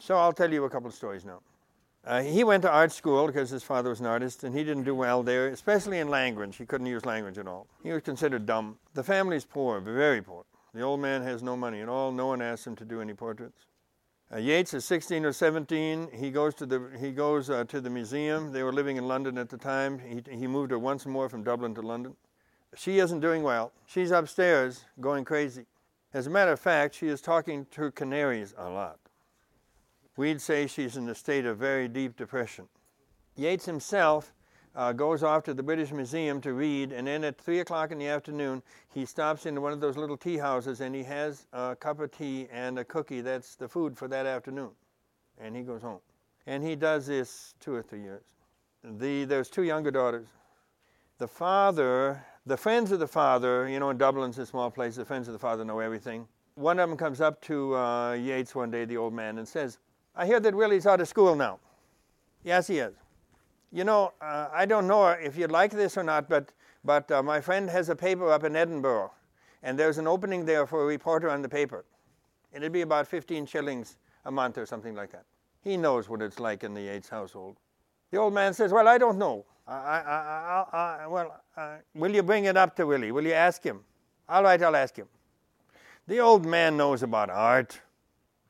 So I'll tell you a couple of stories now. Uh, he went to art school because his father was an artist, and he didn't do well there, especially in language. He couldn't use language at all. He was considered dumb. The family's poor, very poor. The old man has no money at all. No one asked him to do any portraits. Uh, Yeats is 16 or 17. He goes to the he goes uh, to the museum. They were living in London at the time. He he moved her once more from Dublin to London. She isn't doing well. She's upstairs going crazy. As a matter of fact, she is talking to canaries a lot. We'd say she's in a state of very deep depression. Yeats himself uh, goes off to the British Museum to read, and then at 3 o'clock in the afternoon, he stops into one of those little tea houses and he has a cup of tea and a cookie. That's the food for that afternoon. And he goes home. And he does this two or three years. The, there's two younger daughters. The father, the friends of the father, you know, in Dublin's a small place, the friends of the father know everything. One of them comes up to uh, Yeats one day, the old man, and says, I hear that Willie's out of school now. Yes, he is. You know, uh, I don't know if you'd like this or not, but, but uh, my friend has a paper up in Edinburgh, and there's an opening there for a reporter on the paper. It'd be about 15 shillings a month or something like that. He knows what it's like in the Yeats household. The old man says, Well, I don't know. I, I, I, well, uh, will you bring it up to Willie? Will you ask him? All right, I'll ask him. The old man knows about art.